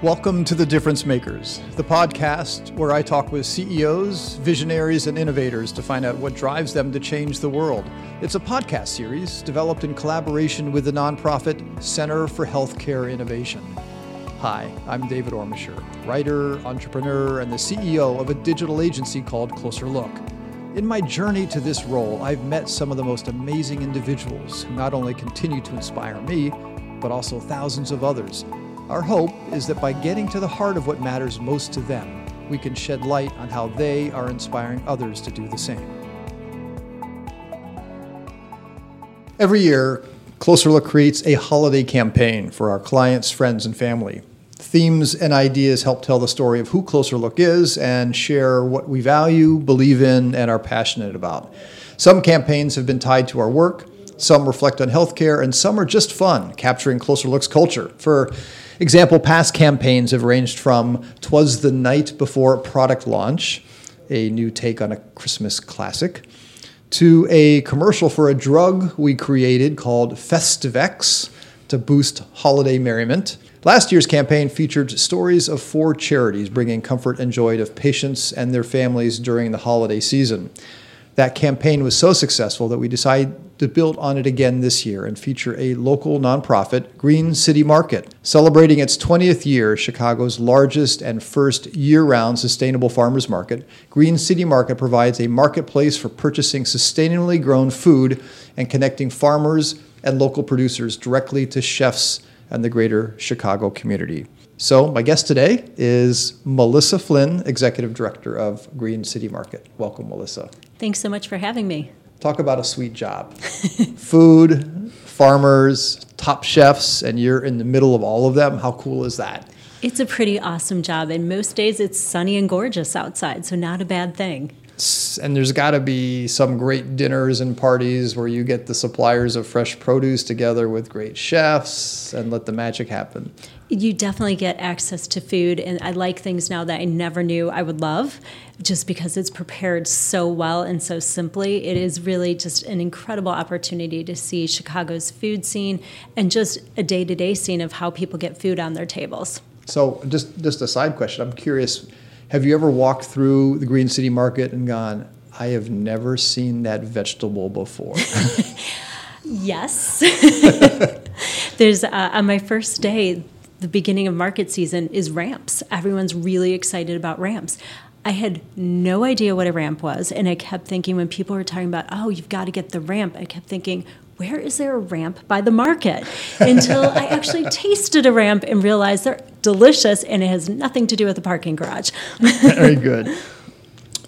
Welcome to The Difference Makers, the podcast where I talk with CEOs, visionaries, and innovators to find out what drives them to change the world. It's a podcast series developed in collaboration with the nonprofit Center for Healthcare Innovation. Hi, I'm David Ormesher, writer, entrepreneur, and the CEO of a digital agency called Closer Look. In my journey to this role, I've met some of the most amazing individuals who not only continue to inspire me, but also thousands of others our hope is that by getting to the heart of what matters most to them, we can shed light on how they are inspiring others to do the same. Every year, Closer Look creates a holiday campaign for our clients, friends, and family. Themes and ideas help tell the story of who Closer Look is and share what we value, believe in, and are passionate about. Some campaigns have been tied to our work, some reflect on healthcare, and some are just fun, capturing Closer Look's culture. For example, past campaigns have ranged from Twas the Night Before Product Launch, a new take on a Christmas classic, to a commercial for a drug we created called Festivex to boost holiday merriment. Last year's campaign featured stories of four charities bringing comfort and joy to patients and their families during the holiday season. That campaign was so successful that we decided to build on it again this year and feature a local nonprofit, Green City Market. Celebrating its 20th year, Chicago's largest and first year round sustainable farmers market, Green City Market provides a marketplace for purchasing sustainably grown food and connecting farmers and local producers directly to chefs and the greater Chicago community. So, my guest today is Melissa Flynn, Executive Director of Green City Market. Welcome, Melissa. Thanks so much for having me. Talk about a sweet job. Food, farmers, top chefs, and you're in the middle of all of them. How cool is that? It's a pretty awesome job, and most days it's sunny and gorgeous outside, so not a bad thing and there's got to be some great dinners and parties where you get the suppliers of fresh produce together with great chefs and let the magic happen. You definitely get access to food, and I like things now that I never knew I would love just because it's prepared so well and so simply. It is really just an incredible opportunity to see Chicago's food scene and just a day to day scene of how people get food on their tables. So, just, just a side question I'm curious have you ever walked through the Green City Market and gone, I have never seen that vegetable before? yes. There's uh, on my first day, the beginning of market season is ramps. Everyone's really excited about ramps. I had no idea what a ramp was, and I kept thinking when people were talking about, oh, you've got to get the ramp, I kept thinking, where is there a ramp by the market? Until I actually tasted a ramp and realized they're delicious and it has nothing to do with the parking garage. Very good.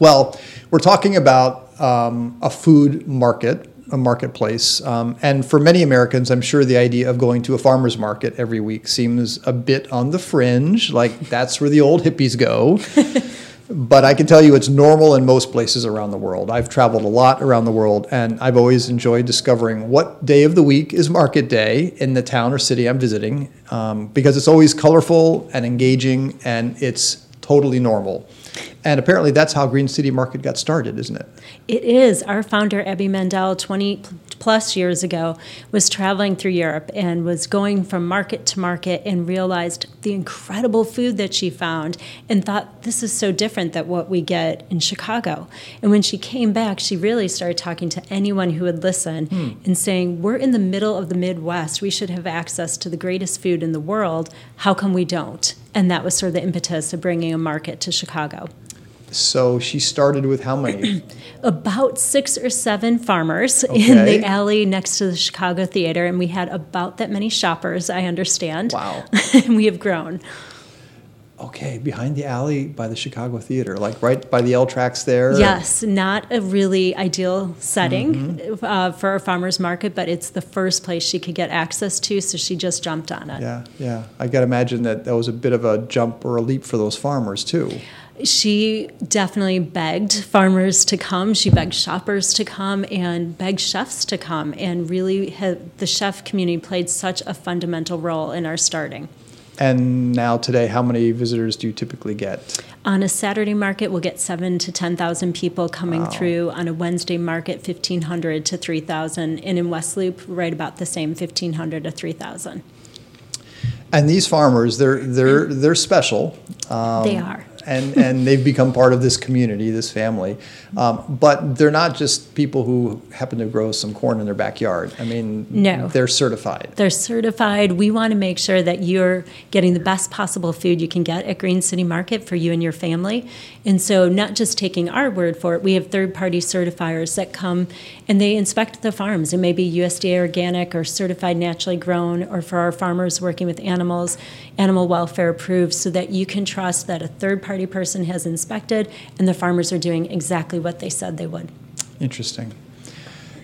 Well, we're talking about um, a food market, marketplace. Um, and for many Americans, I'm sure the idea of going to a farmer's market every week seems a bit on the fringe, like that's where the old hippies go. but I can tell you it's normal in most places around the world. I've traveled a lot around the world, and I've always enjoyed discovering what day of the week is market day in the town or city I'm visiting um, because it's always colorful and engaging and it's totally normal. And apparently that's how Green City Market got started, isn't it? It is. Our founder, Abby Mandel, 20 plus years ago, was traveling through Europe and was going from market to market and realized the incredible food that she found and thought, this is so different than what we get in Chicago. And when she came back, she really started talking to anyone who would listen hmm. and saying, we're in the middle of the Midwest. We should have access to the greatest food in the world. How come we don't? And that was sort of the impetus of bringing a market to Chicago. So she started with how many? about six or seven farmers okay. in the alley next to the Chicago Theater, and we had about that many shoppers, I understand. Wow. and we have grown. Okay, behind the alley by the Chicago Theater, like right by the L tracks there. Yes, not a really ideal setting mm-hmm. uh, for a farmer's market, but it's the first place she could get access to, so she just jumped on it. Yeah, yeah. I got to imagine that that was a bit of a jump or a leap for those farmers, too she definitely begged farmers to come. She begged shoppers to come and begged chefs to come. And really, had, the chef community played such a fundamental role in our starting. And now today, how many visitors do you typically get? On a Saturday market, we'll get seven to ten thousand people coming wow. through. On a Wednesday market, fifteen hundred to three thousand, and in West Loop, right about the same, fifteen hundred to three thousand. And these farmers, they're they're they're special. Um, they are and and they've become part of this community, this family. Um, but they're not just people who happen to grow some corn in their backyard. I mean, no, they're certified. They're certified. We want to make sure that you're getting the best possible food you can get at Green City Market for you and your family. And so, not just taking our word for it, we have third-party certifiers that come and they inspect the farms. It may be USDA organic or certified naturally grown, or for our farmers working with animals, animal welfare approved, so that you can trust that a third party person has inspected and the farmers are doing exactly what they said they would. Interesting.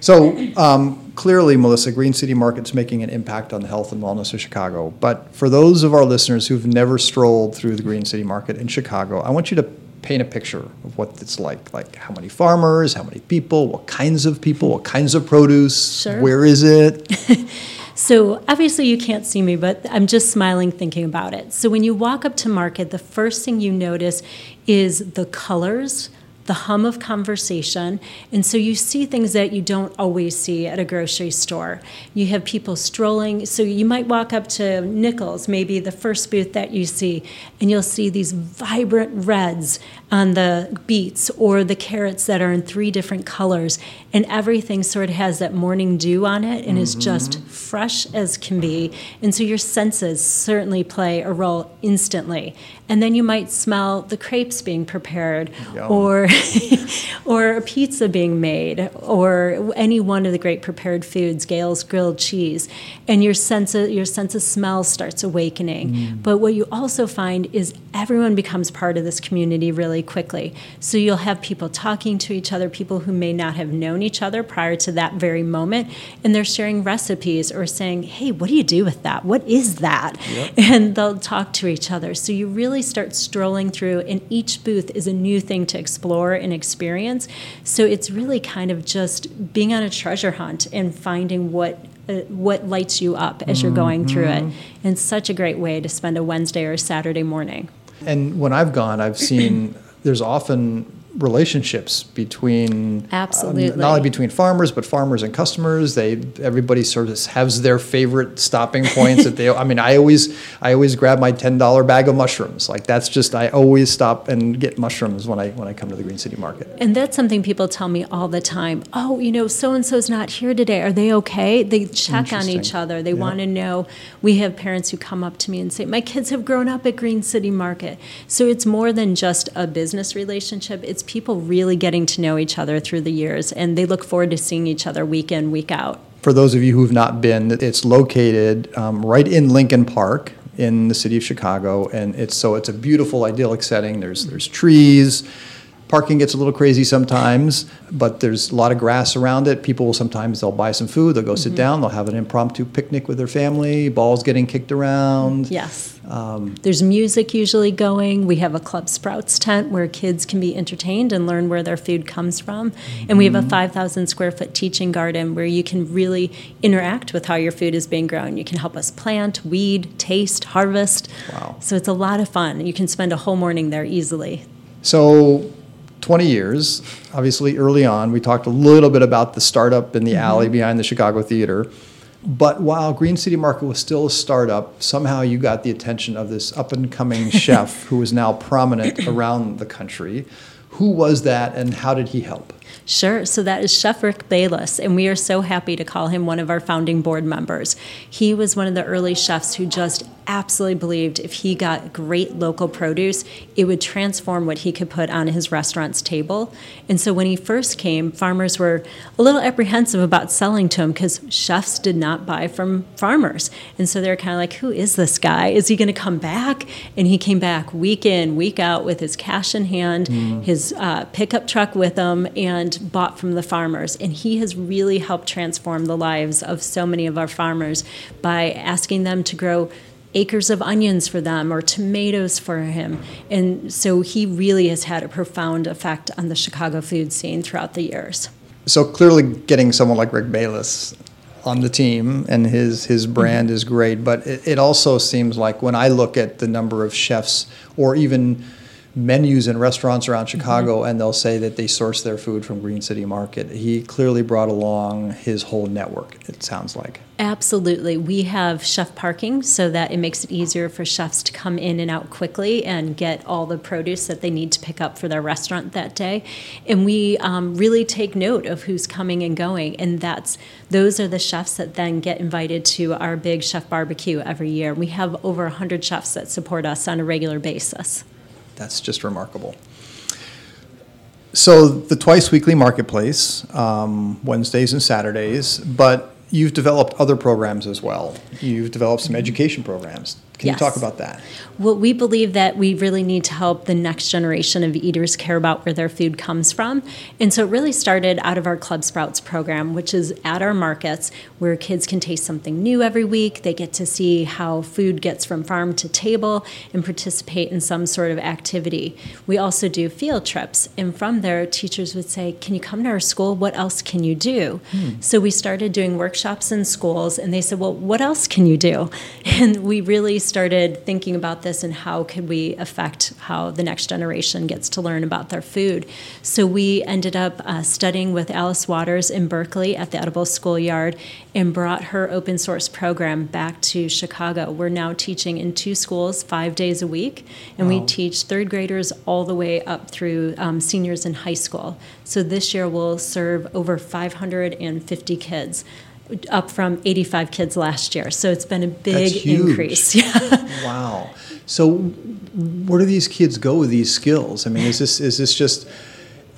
So um, clearly, Melissa, Green City Market's making an impact on the health and wellness of Chicago. But for those of our listeners who've never strolled through the Green City Market in Chicago, I want you to paint a picture of what it's like. Like how many farmers, how many people, what kinds of people, what kinds of produce, sure. where is it? So obviously you can't see me, but I'm just smiling thinking about it. So when you walk up to market, the first thing you notice is the colors the hum of conversation. And so you see things that you don't always see at a grocery store. You have people strolling. So you might walk up to Nichols, maybe the first booth that you see, and you'll see these vibrant reds on the beets or the carrots that are in three different colors. And everything sort of has that morning dew on it and mm-hmm. is just fresh as can be. And so your senses certainly play a role instantly. And then you might smell the crepes being prepared Yum. or or a pizza being made, or any one of the great prepared foods, Gale's grilled cheese, and your sense of your sense of smell starts awakening. Mm. But what you also find is everyone becomes part of this community really quickly. So you'll have people talking to each other, people who may not have known each other prior to that very moment, and they're sharing recipes or saying, "Hey, what do you do with that? What is that?" Yep. And they'll talk to each other. So you really start strolling through, and each booth is a new thing to explore and experience. So it's really kind of just being on a treasure hunt and finding what uh, what lights you up as you're going through it. Mm-hmm. And such a great way to spend a Wednesday or a Saturday morning. And when I've gone, I've seen there's often relationships between um, absolutely. um, not only between farmers but farmers and customers. They everybody sort of has their favorite stopping points that they i mean i always i always grab my $10 bag of mushrooms. Like that's just i always stop and get mushrooms when i when i come to the green city market. And that's something people tell me all the time. Oh you know so and so's not here today. Are they okay? They check on each other. They want to know. We have parents who come up to me and say my kids have grown up at green city market. So it's more than just a business relationship. It's people really getting to know each other through the years, and they look forward to seeing each other week in, week out. For those of you who have not been, it's located um, right in Lincoln Park in the city of Chicago, and it's so it's a beautiful, idyllic setting. There's there's trees. Parking gets a little crazy sometimes, but there's a lot of grass around it. People will sometimes they'll buy some food, they'll go sit mm-hmm. down, they'll have an impromptu picnic with their family, balls getting kicked around. Yes. Um, There's music usually going. We have a Club Sprouts tent where kids can be entertained and learn where their food comes from. Mm-hmm. And we have a mm-hmm. 5,000 square foot teaching garden where you can really interact with how your food is being grown. You can help us plant, weed, taste, harvest. Wow. So it's a lot of fun. You can spend a whole morning there easily. So 20 years, obviously early on, we talked a little bit about the startup in the mm-hmm. alley behind the Chicago Theater. But while Green City Market was still a startup, somehow you got the attention of this up and coming chef who is now prominent around the country. Who was that and how did he help? Sure. So that is Chef Rick Bayless, and we are so happy to call him one of our founding board members. He was one of the early chefs who just absolutely believed if he got great local produce, it would transform what he could put on his restaurant's table. And so when he first came, farmers were a little apprehensive about selling to him because chefs did not buy from farmers. And so they're kind of like, who is this guy? Is he going to come back? And he came back week in, week out with his cash in hand, mm. his uh, pickup truck with him, and bought from the farmers. And he has really helped transform the lives of so many of our farmers by asking them to grow acres of onions for them or tomatoes for him. And so he really has had a profound effect on the Chicago food scene throughout the years. So clearly, getting someone like Rick Bayless on the team and his his brand mm-hmm. is great. But it, it, also seems like when I look at the number of chefs or even menus in restaurants around Chicago and they'll say that they source their food from Green City Market. He clearly brought along his whole network, it sounds like. Absolutely. We have chef parking so that it makes it easier for chefs to come in and out quickly and get all the produce that they need to pick up for their restaurant that day. And we um, really take note of who's coming and going. And that's those are the chefs that then get invited to our big chef barbecue every year. We have over 100 chefs that support us on a regular basis. That's just remarkable. So the twice weekly marketplace, um, Wednesdays and Saturdays, but you've developed other programs as well. You've developed some education programs. Can Yes. you talk about that? Well, we believe that we really need to help the next generation of eaters care about where their food comes from. And so it really started out of our Club Sprouts program, which is at our markets where kids can taste something new every week. They get to see how food gets from farm to table and participate in some sort of activity. We also do field trips. And from there, teachers would say, Can you come to our school? What else can you do? Hmm. So we started doing workshops in schools, and they said, Well, what else can you do? And we really started thinking about this and how could we affect how the next generation gets to learn about their food. So we ended up uh, studying with Alice Waters in Berkeley at the Edible Schoolyard and brought her open source program back to Chicago. We're now teaching in two schools five days a week, and we teach third graders all the way up through um, seniors in high school. So this year we'll serve over 550 kids. Up from 85 kids last year. So it's been a big increase. Yeah. Wow. So where do these kids go with these skills? I mean, is this is this just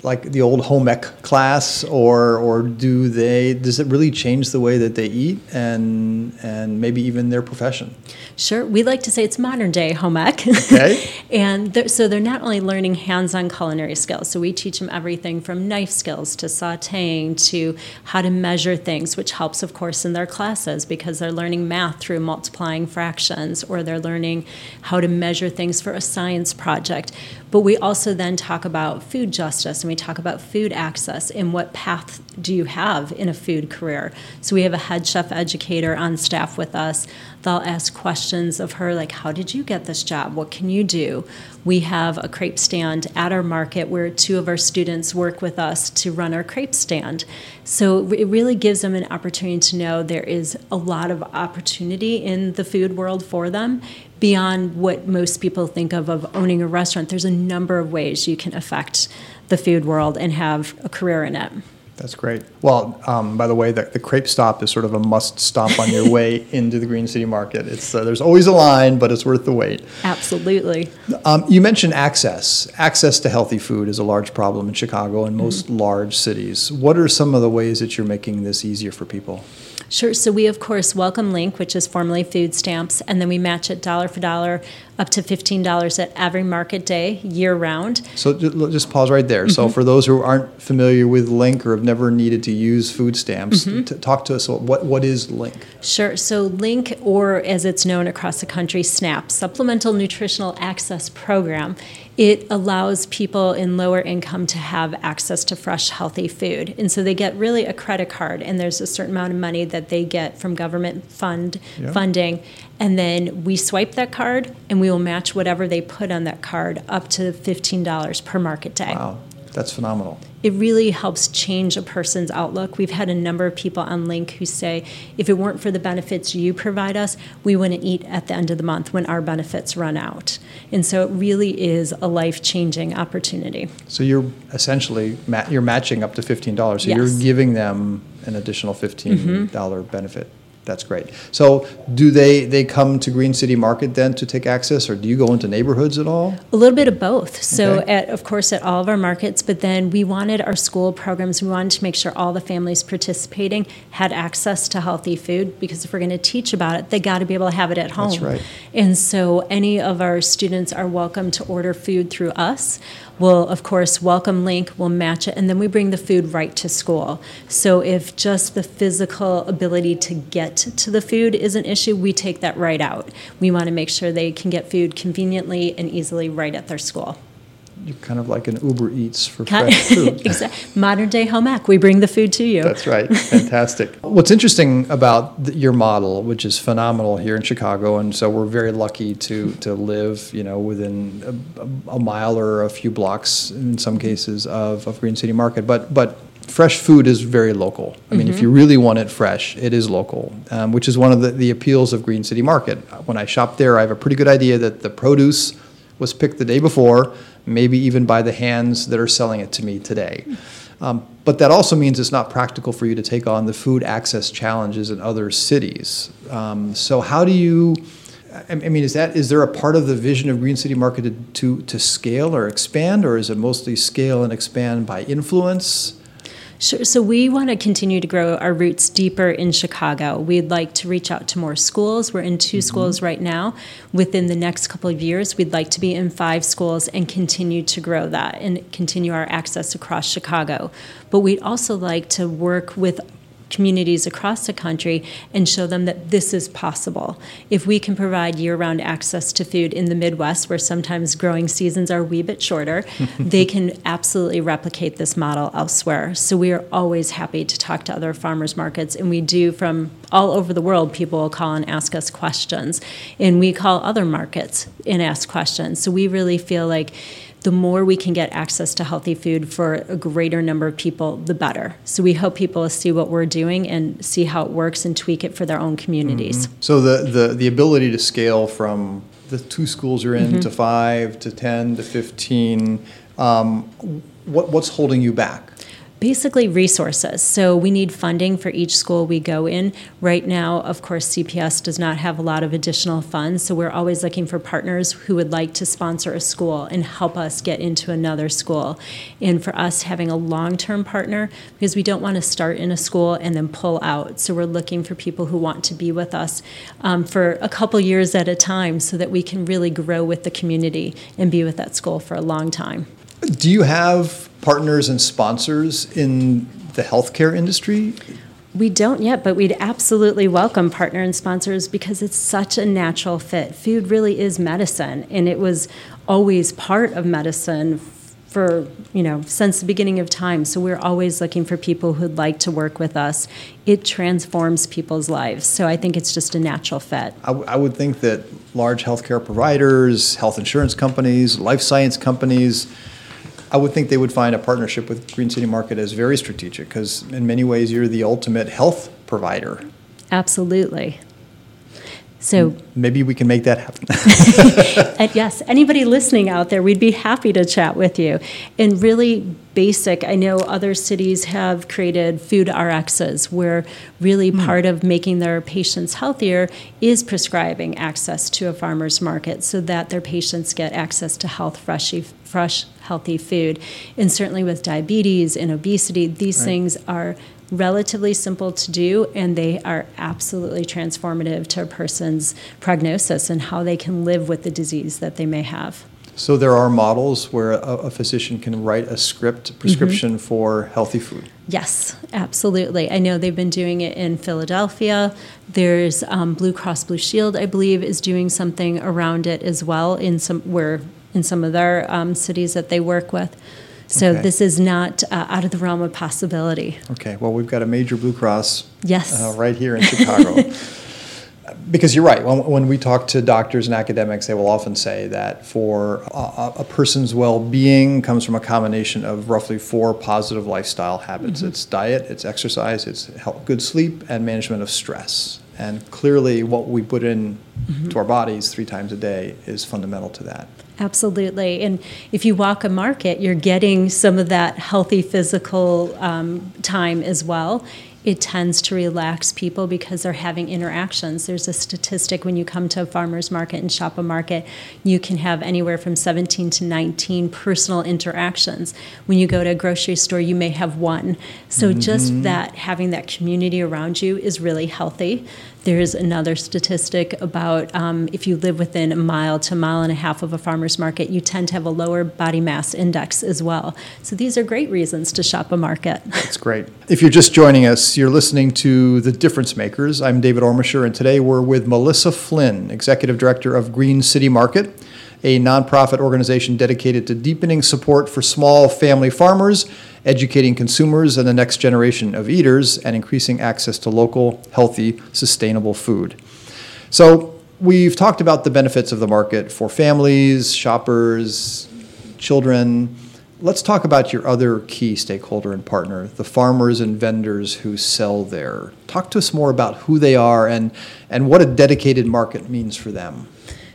like the old home ec class or or do they does it really change the way that they eat and and maybe even their profession? Sure. We like to say it's modern day home ec. Okay. and they're, so they're not only learning hands on culinary skills, so we teach them everything from knife skills to sauteing to how to measure things, which helps, of course, in their classes because they're learning math through multiplying fractions or they're learning how to measure things for a science project. But we also then talk about food justice and we talk about food access and what path do you have in a food career. So we have a head chef educator on staff with us. They'll ask questions of her like, How did you get this job? What can you do? We have a crepe stand at our market where two of our students work with us to run our crepe stand. So it really gives them an opportunity to know there is a lot of opportunity in the food world for them beyond what most people think of of owning a restaurant. There's a number of ways you can affect the food world and have a career in it. That's great. Well, um, by the way, the, the crepe stop is sort of a must stop on your way into the Green City Market. It's uh, there's always a line, but it's worth the wait. Absolutely. Um, you mentioned access. Access to healthy food is a large problem in Chicago and most large cities. What are some of the ways that you're making this easier for people? Sure. So we of course welcome Link, which is formerly food stamps, and then we match it dollar for dollar up to fifteen dollars at every market day, year round. So ju- just pause right there. So mm-hmm. for those who aren't familiar with Link or have never needed to use food stamps, mm-hmm. t- talk to us. What what is Link? Sure. So Link, or as it's known across the country, SNAP, Supplemental Nutritional Access Program, it allows people in lower income to have access to fresh, healthy food. And so they get really a credit card, and there's a certain amount of money that they get from government fund Yeah. funding. And then we swipe that card, and we will match whatever they put on that card up to $15 per market day. Wow, that's phenomenal. It really helps change a person's outlook. We've had a number of people on Link who say, if it weren't for the benefits you provide us, we wouldn't eat at the end of the month when our benefits run out. And so it really is a life changing opportunity. So you're essentially ma- you're matching up to fifteen dollars. So Yes. you're giving them an additional $15 mm-hmm. benefit. That's great. So do they they come to Green City Market then to take access, or do you go into neighborhoods at all? A little bit of both. So, Okay. at, of course, at all of our markets, but then we wanted our school programs, we wanted to make sure all the families participating had access to healthy food because if we're going to teach about it, they got to be able to have it at home. That's right. And so, any of our students are welcome to order food through us. We'll, of course, welcome Link, we'll match it, and then we bring the food right to school. So, if just the physical ability to get to the food is an issue, we take that right out. We want to make sure they can get food conveniently and easily right at their school. You're kind of like an Uber Eats for fresh food. exactly. Modern day home ec. We bring the food to you. That's right. Fantastic. What's interesting about the, your model, which is phenomenal here in Chicago, and so we're very lucky to to live, you know, within a, a mile or a few blocks in some cases of, of Green City Market. But but fresh food is very local. I mean, if you really want it fresh, it is local, um, which is one of the, the appeals of Green City Market. When I shop there, I have a pretty good idea that the produce was picked the day before, maybe even by the hands that are selling it to me today. Um, but that also means it's not practical for you to take on the food access challenges in other cities. Um, so how do you? I mean, is that is there a part of the vision of Green City Market to, to to scale or expand, or is it mostly scale and expand by influence? Sure. So we want to continue to grow our roots deeper in Chicago. We'd like to reach out to more schools. We're in 2 mm-hmm. schools right now. Within the next couple of years, we'd like to be in five schools and continue to grow that and continue our access across Chicago. But we'd also like to work with communities across the country and show them that this is possible. If we can provide year round access to food in the Midwest, where sometimes growing seasons are a wee bit shorter, they can absolutely replicate this model elsewhere. So we are always happy to talk to other farmers markets, and we do from all over the world. People will call and ask us questions, and we call other markets and ask questions. So we really feel like the more we can get access to healthy food for a greater number of people, the better. So we hope people see what we're doing and see how it works and tweak it for their own communities. So the, the, the ability to scale from the two schools you're in to five to 10 to 15, um, what, what's holding you back? Basically, resources. So we need funding for each school we go in. Right now, of course, CPS does not have a lot of additional funds, so we're always looking for partners who would like to sponsor a school and help us get into another school. And for us, having a long term partner, because we don't want to start in a school and then pull out. So we're looking for people who want to be with us um, for a couple years at a time so that we can really grow with the community and be with that school for a long time. Do you have partners and sponsors in the healthcare industry? We don't yet, but we'd absolutely welcome partner and sponsors because it's such a natural fit. Food really is medicine, and it was always part of medicine for you know since the beginning of time so we're always looking for people who'd like to work with us it transforms people's lives so i think it's just a natural fit I, w- I would think that large healthcare providers, health insurance companies, life science companies, I would think they would find a partnership with Green City Market as very strategic because, in many ways, you're the ultimate health provider. absolutely so Maybe we can make that happen. And yes, anybody listening out there, we'd be happy to chat with you. And really basic, I know other cities have created food RXs where really hmm. part of making their patients healthier is prescribing access to a farmer's market so that their patients get access to health, fresh, fresh healthy food. And certainly with diabetes and obesity, these Right. things are relatively simple to do and they are absolutely transformative to a person's prognosis and how they can live with the disease that they may have. so, there are models where a, a physician can write a script prescription for healthy food. Yes, absolutely. I know they've been doing it in Philadelphia. There's um, Blue Cross Blue Shield, I believe, is doing something around it as well in some where in some of their um, cities that they work with. So Okay. this is not uh, out of the realm of possibility. Okay, well, we've got a major Blue Cross Yes. uh, right here in Chicago. because you're right. When, when we talk to doctors and academics, they will often say that for a, a person's well being comes from a combination of roughly four positive lifestyle habits it's diet, it's exercise, it's health, good sleep, and management of stress. And clearly, what we put in to our bodies three times a day is fundamental to that. Absolutely. And if you walk a market, you're getting some of that healthy physical um, time as well. It tends to relax people because they're having interactions. There's a statistic when you come to a farmer's market and shop a market, you can have anywhere from 17 to 19 personal interactions. When you go to a grocery store, you may have one. So just that, having that community around you is really healthy. There's another statistic about um, if you live within a mile to a mile and a half of a farmer's market, you tend to have a lower body mass index as well. So these are great reasons to shop a market. That's great. If you're just joining us, you're listening to The Difference Makers. I'm David Ormesher, and today we're with Melissa Flynn, Executive Director of Green City Market. a nonprofit organization dedicated to deepening support for small family farmers, educating consumers and the next generation of eaters, and increasing access to local, healthy, sustainable food. So, we've talked about the benefits of the market for families, shoppers, children. Let's talk about your other key stakeholder and partner, the farmers and vendors who sell there. Talk to us more about who they are and, and what a dedicated market means for them.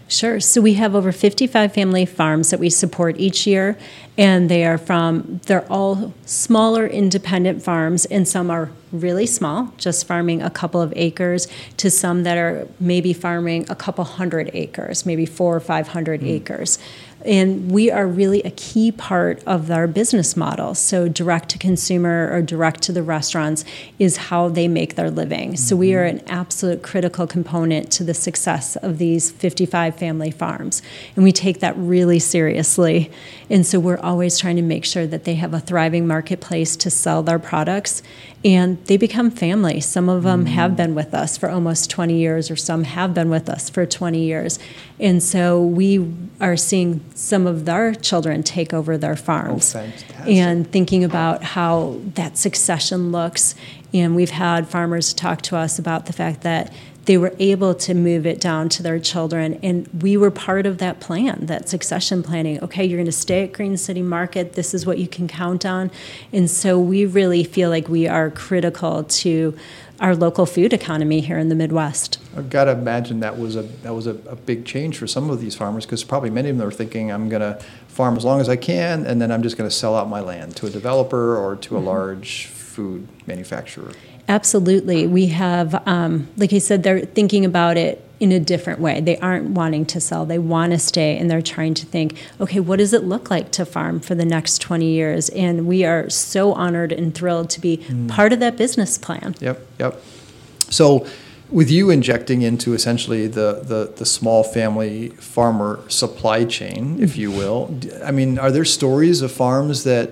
Sure. So we have over 55 family farms that we support each year, and they are from, they're all smaller independent farms, and some are really small, just farming a couple of acres, to some that are maybe farming a couple hundred acres, maybe four or 500 mm. acres. And we are really a key part of our business model. So, direct to consumer or direct to the restaurants is how they make their living. Mm-hmm. So, we are an absolute critical component to the success of these 55 family farms. And we take that really seriously. And so, we're always trying to make sure that they have a thriving marketplace to sell their products and they become family. Some of them mm-hmm. have been with us for almost 20 years, or some have been with us for 20 years. And so we are seeing some of their children take over their farms oh, and thinking about how that succession looks. And we've had farmers talk to us about the fact that they were able to move it down to their children. And we were part of that plan, that succession planning. Okay, you're going to stay at Green City Market. This is what you can count on. And so we really feel like we are critical to our local food economy here in the Midwest. I've got to imagine that was a that was a, a big change for some of these farmers because probably many of them are thinking I'm going to farm as long as I can and then I'm just going to sell out my land to a developer or to a mm-hmm. large food manufacturer. Absolutely. We have, um, like I said, they're thinking about it in a different way. They aren't wanting to sell, they want to stay, and they're trying to think, okay, what does it look like to farm for the next 20 years? And we are so honored and thrilled to be mm. part of that business plan. Yep, yep. So, with you injecting into essentially the, the, the small family farmer supply chain, if you will, I mean, are there stories of farms that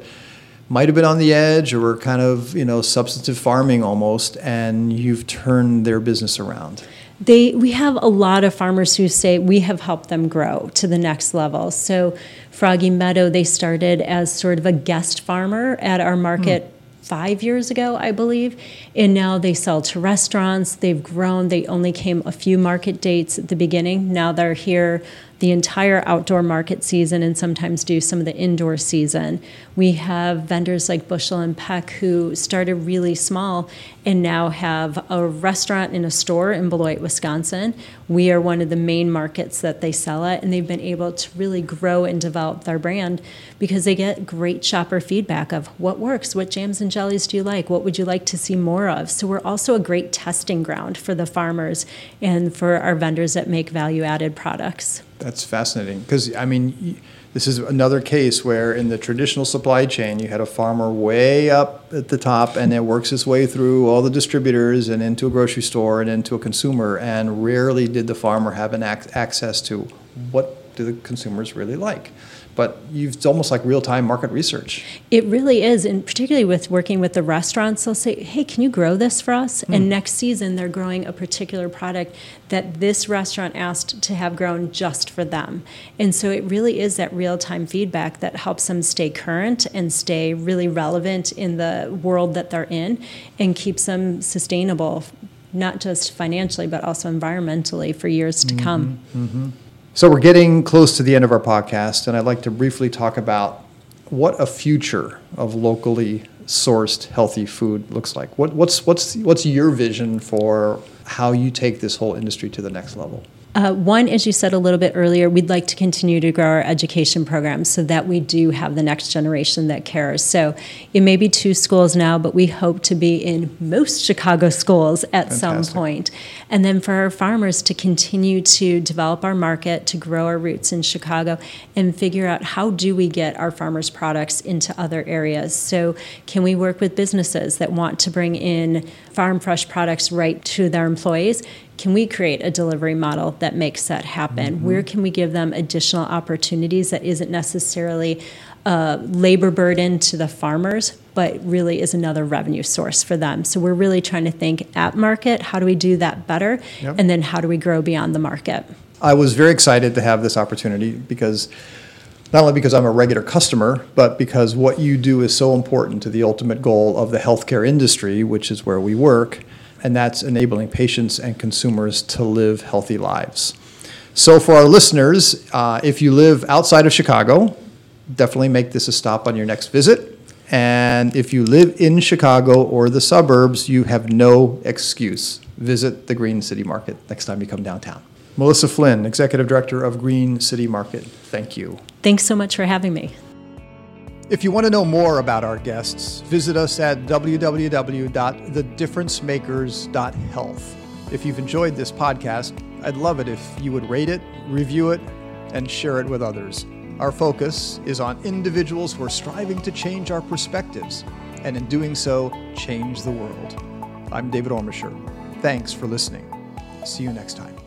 might have been on the edge or were kind of you know substantive farming almost, and you've turned their business around? They, we have a lot of farmers who say we have helped them grow to the next level. So, Froggy Meadow, they started as sort of a guest farmer at our market. Mm five years ago, I believe. And now they sell to restaurants. They've grown. They only came a few market dates at the beginning. Now they're here the entire outdoor market season and sometimes do some of the indoor season. We have vendors like Bushel and Peck who started really small and now have a restaurant and a store in Beloit, Wisconsin. We are one of the main markets that they sell at, and they've been able to really grow and develop their brand because they get great shopper feedback of what works, what jams and jellies do you like, what would you like to see more of. So we're also a great testing ground for the farmers and for our vendors that make value added products. That's fascinating because I mean, this is another case where in the traditional supply chain you had a farmer way up at the top and it works its way through all the distributors and into a grocery store and into a consumer and rarely did the farmer have an ac- access to what do the consumers really like but it's almost like real-time market research. It really is, and particularly with working with the restaurants, they'll say, "Hey, can you grow this for us?" Mm. And next season, they're growing a particular product that this restaurant asked to have grown just for them. And so it really is that real-time feedback that helps them stay current and stay really relevant in the world that they're in, and keeps them sustainable, not just financially but also environmentally for years to mm-hmm, come. Mm-hmm. So we're getting close to the end of our podcast, and I'd like to briefly talk about what a future of locally sourced healthy food looks like. What, what's what's what's your vision for how you take this whole industry to the next level? Uh, one, as you said a little bit earlier, we'd like to continue to grow our education programs so that we do have the next generation that cares. So it may be two schools now, but we hope to be in most Chicago schools at Fantastic. some point. And then for our farmers to continue to develop our market, to grow our roots in Chicago, and figure out how do we get our farmers' products into other areas. So can we work with businesses that want to bring in farm fresh products right to their employees? can we create a delivery model that makes that happen? Mm-hmm. Where can we give them additional opportunities that isn't necessarily a labor burden to the farmers, but really is another revenue source for them. So we're really trying to think at market, how do we do that better? Yep. And then how do we grow beyond the market? I was very excited to have this opportunity because not only because I'm a regular customer, but because what you do is so important to the ultimate goal of the healthcare industry, which is where we work, and that's enabling patients and consumers to live healthy lives. So, for our listeners, uh, if you live outside of Chicago, definitely make this a stop on your next visit. And if you live in Chicago or the suburbs, you have no excuse. Visit the Green City Market next time you come downtown. Melissa Flynn, Executive Director of Green City Market, thank you. Thanks so much for having me. If you want to know more about our guests, visit us at www.thedifferencemakers.health. If you've enjoyed this podcast, I'd love it if you would rate it, review it, and share it with others. Our focus is on individuals who are striving to change our perspectives, and in doing so, change the world. I'm David Ormesher. Thanks for listening. See you next time.